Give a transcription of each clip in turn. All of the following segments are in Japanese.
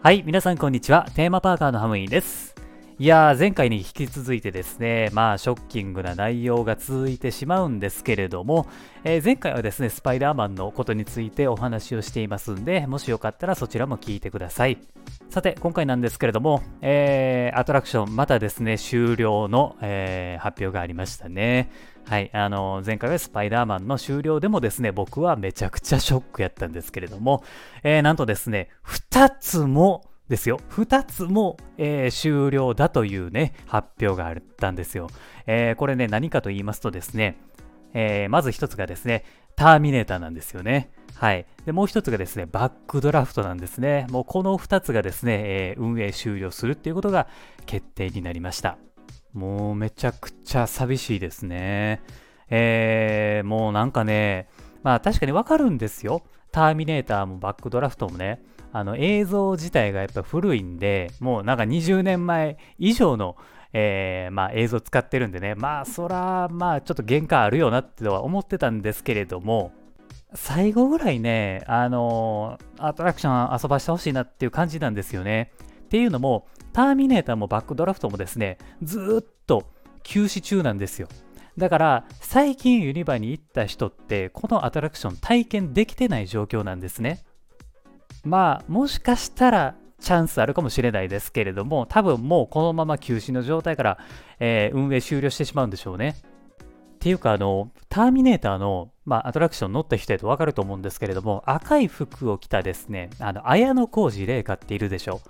はい、皆さんこんにちは。テーマパーカーのハムインです。いやー、前回に引き続いてですね、まあ、ショッキングな内容が続いてしまうんですけれども、えー前回はですね、スパイダーマンのことについてお話をしていますんで、もしよかったらそちらも聞いてください。さて、今回なんですけれども、えーアトラクション、またですね、終了の、えー発表がありましたね。はい、あの前回はスパイダーマンの終了でもですね、僕はめちゃくちゃショックやったんですけれども、えーなんとですね、2つもですよ、2つも、えー終了だというね、発表があったんですよ。えーこれね、何かと言いますとですね、えーまず1つがですね、ターミネーターなんですよね。はい。で、もう1つがですね、バックドラフトなんですね。もうこの2つがですね、え運営終了するっていうことが決定になりました。もうめちゃくちゃ寂しいですね。え、もうなんかね、まあ確かにわかるんですよ。ターミネーターもバックドラフトもね、あの映像自体がやっぱ古いんで、もうなんか20年前以上の、えーまあ、映像使ってるんでね、まあそら、まあちょっと限界あるよなっては思ってたんですけれども、最後ぐらいね、あのアトラクション遊ばしてほしいなっていう感じなんですよね。っていうのも、ターミネーターもバックドラフトもですね、ずっと休止中なんですよ。だから、最近ユニバに行った人って、このアトラクション体験できてない状況なんですね。まあ、もしかしたら、チャンスあるかもしれないですけれども、多分もうこのまま休止の状態から、えー運営終了してしまうんでしょうね。っていうか、あの、ターミネーターの、まあ、アトラクション乗った人やとわかると思うんですけれども、赤い服を着たですね、あの、綾小路麗華っているでしょ。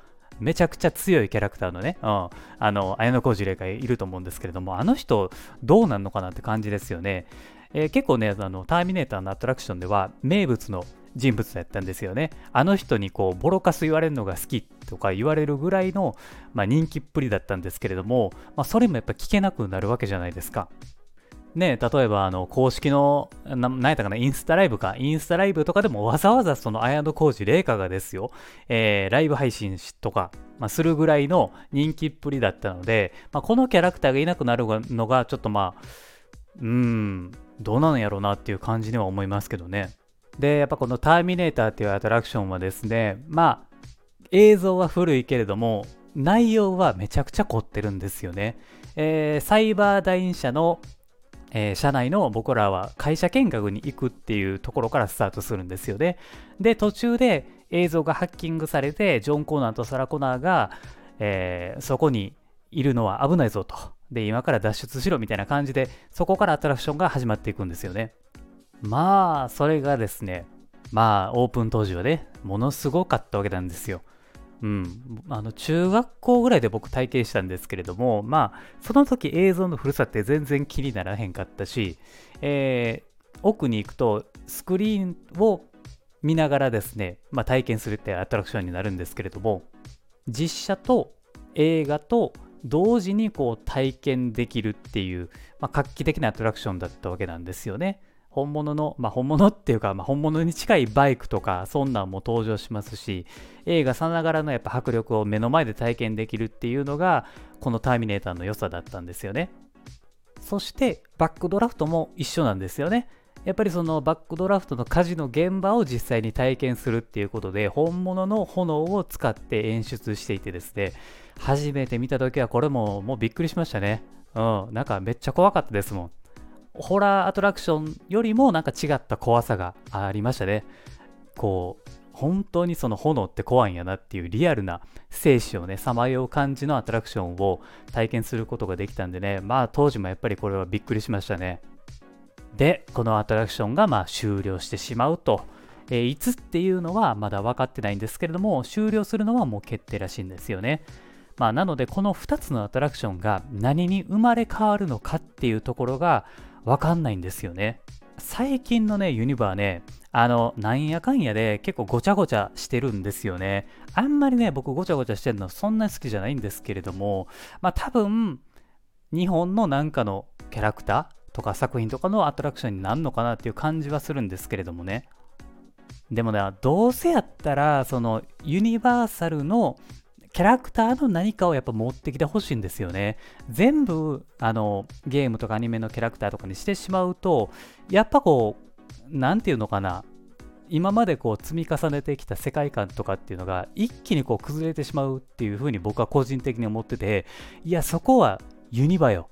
めちゃくちゃ強いキャラクターのね、うん、あの、綾小路麗華いると思うんですけれども、あの人、どうなんのかなって感じですよね。えー結構ね、あの、ターミネーターのアトラクションでは、名物の人物だったんですよね。あの人にこう、ボロカス言われるのが好きとか言われるぐらいの、まあ、人気っぷりだったんですけれども、まあ、それもやっぱ聞けなくなるわけじゃないですか。ね例えばあの公式のな何やったかなインスタライブかインスタライブとかでもわざわざその綾小路麗華がですよ、えーライブ配信とか、まあ、するぐらいの人気っぷりだったので、まあ、このキャラクターがいなくなるのがちょっとまあうんどうなのやろうなっていう感じには思いますけどねでやっぱこのターミネーターっていうアトラクションはですねまあ映像は古いけれども内容はめちゃくちゃ凝ってるんですよね、えーサイバーダイン社のえー社内の僕らは会社見学に行くっていうところからスタートするんですよね。で、途中で映像がハッキングされて、ジョン・コーナーとサラ・コナーが、えーそこにいるのは危ないぞと。で、今から脱出しろみたいな感じで、そこからアトラクションが始まっていくんですよね。まあ、それがですね、まあ、オープン当時はね、ものすごかったわけなんですよ。うん、あの中学校ぐらいで僕体験したんですけれども、まあ、その時映像の古さって全然気にならへんかったし、えー奥に行くとスクリーンを見ながらですね、まあ、体験するってアトラクションになるんですけれども、実写と映画と同時にこう体験できるっていう、まあ、画期的なアトラクションだったわけなんですよね。本物の、まあ、本物っていうか、まあ、本物に近いバイクとかそんなんも登場しますし映画さながらのやっぱ迫力を目の前で体験できるっていうのがこの「ターミネーター」の良さだったんですよね。そしてバックドラフトも一緒なんですよね。やっぱりそのバックドラフトの火事の現場を実際に体験するっていうことで本物の炎を使って演出していてですね初めて見た時はこれももうびっくりしましたね。うんなんかめっちゃ怖かったですもん。ホラーアトラクションよりもなんか違った怖さがありましたね。こう、本当にその炎って怖いんやなっていうリアルな生死をね、さまよう感じのアトラクションを体験することができたんでね、まあ当時もやっぱりこれはびっくりしましたね。で、このアトラクションがまあ終了してしまうと。えーいつっていうのはまだ分かってないんですけれども、終了するのはもう決定らしいんですよね。まあ、なので、この2つのアトラクションが何に生まれ変わるのかっていうところが分かんないんですよね。最近のね、ユニバーね、あの、なんやかんやで結構ごちゃごちゃしてるんですよね。あんまりね、僕ごちゃごちゃしてるのそんなに好きじゃないんですけれども、まあ多分、日本のなんかのキャラクターとか作品とかのアトラクションになるのかなっていう感じはするんですけれどもね。でもね、どうせやったら、そのユニバーサルのキャラクターの何かをやっぱ持ってきてほしいんですよね。全部あのゲームとかアニメのキャラクターとかにしてしまうと、やっぱこう、なんていうのかな、今までこう積み重ねてきた世界観とかっていうのが一気にこう崩れてしまうっていうふうに僕は個人的に思ってていやそこはユニバよ。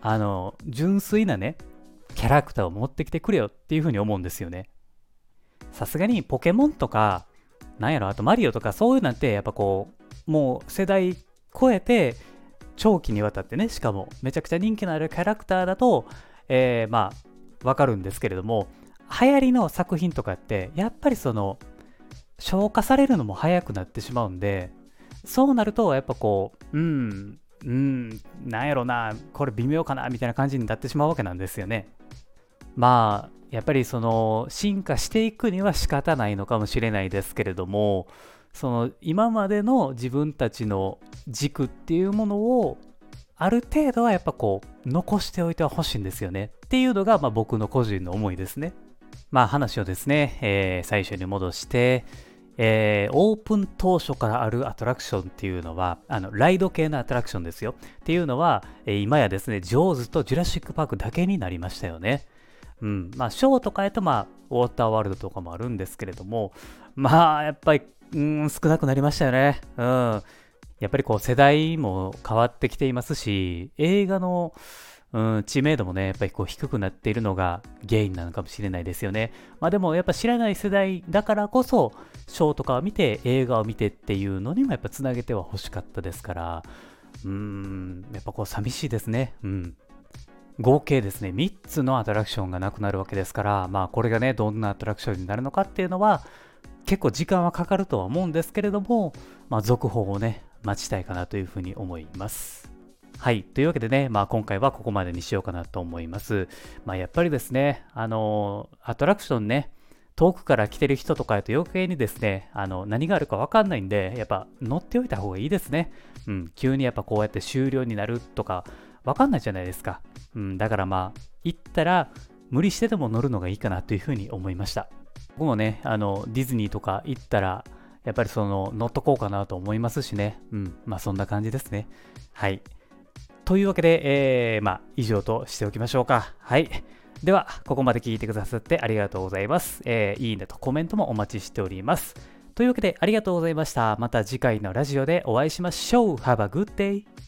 あの純粋なねキャラクターを持ってきてくれよっていうふうに思うんですよね。さすがにポケモンとかなんやろあとマリオとかそういうなんてやっぱこうもう世代超えて長期にわたってねしかもめちゃくちゃ人気のあるキャラクターだと、えー、まあわかるんですけれども流行りの作品とかってやっぱりその消化されるのも早くなってしまうんでそうなるとやっぱこううんうんなんやろなこれ微妙かなみたいな感じになってしまうわけなんですよね。まあやっぱりその進化していくには仕方ないのかもしれないですけれどもその今までの自分たちの軸っていうものをある程度はやっぱこう残しておいてはほしいんですよねっていうのがまあ僕の個人の思いですねまあ話をですね、えー、最初に戻して、えー、オープン当初からあるアトラクションっていうのは、あの、ライド系のアトラクションですよ。っていうのは、えー、今やですね、ジョーズとジュラシックパークだけになりましたよね。うん。まあ、ショーとかやと、まあ、ウォーターワールドとかもあるんですけれども、まあ、やっぱり、うん、少なくなりましたよね。うん。やっぱりこう、世代も変わってきていますし、映画の、うん、知名度もね、やっぱりこう低くなっているのが原因なのかもしれないですよね。まあでもやっぱ知らない世代だからこそ、ショーとかを見て、映画を見てっていうのにもやっぱつなげては欲しかったですから、うん、やっぱこう寂しいですね。うん。合計ですね、3つのアトラクションがなくなるわけですから、まあこれがね、どんなアトラクションになるのかっていうのは、結構時間はかかるとは思うんですけれども、まあ続報をね、待ちたいかなというふうに思います。はい。というわけでね、まあ今回はここまでにしようかなと思います。まあやっぱりですね、あのアトラクションね、遠くから来てる人とかやと余計にですね、あの、何があるかわかんないんで、やっぱ乗っておいた方がいいですね。うん。急にやっぱこうやって終了になるとか、わかんないじゃないですか。うん。だからまあ、行ったら、無理してでも乗るのがいいかなというふうに思いました。僕もね、あの、ディズニーとか行ったら、やっぱりその、乗っとこうかなと思いますしね。うん。まあそんな感じですね。はい。というわけで、えー、まあ、以上としておきましょうか。はい。では、ここまで聞いてくださってありがとうございます。えー、いいねとコメントもお待ちしております。というわけで、ありがとうございました。また次回のラジオでお会いしましょう。Have a good day!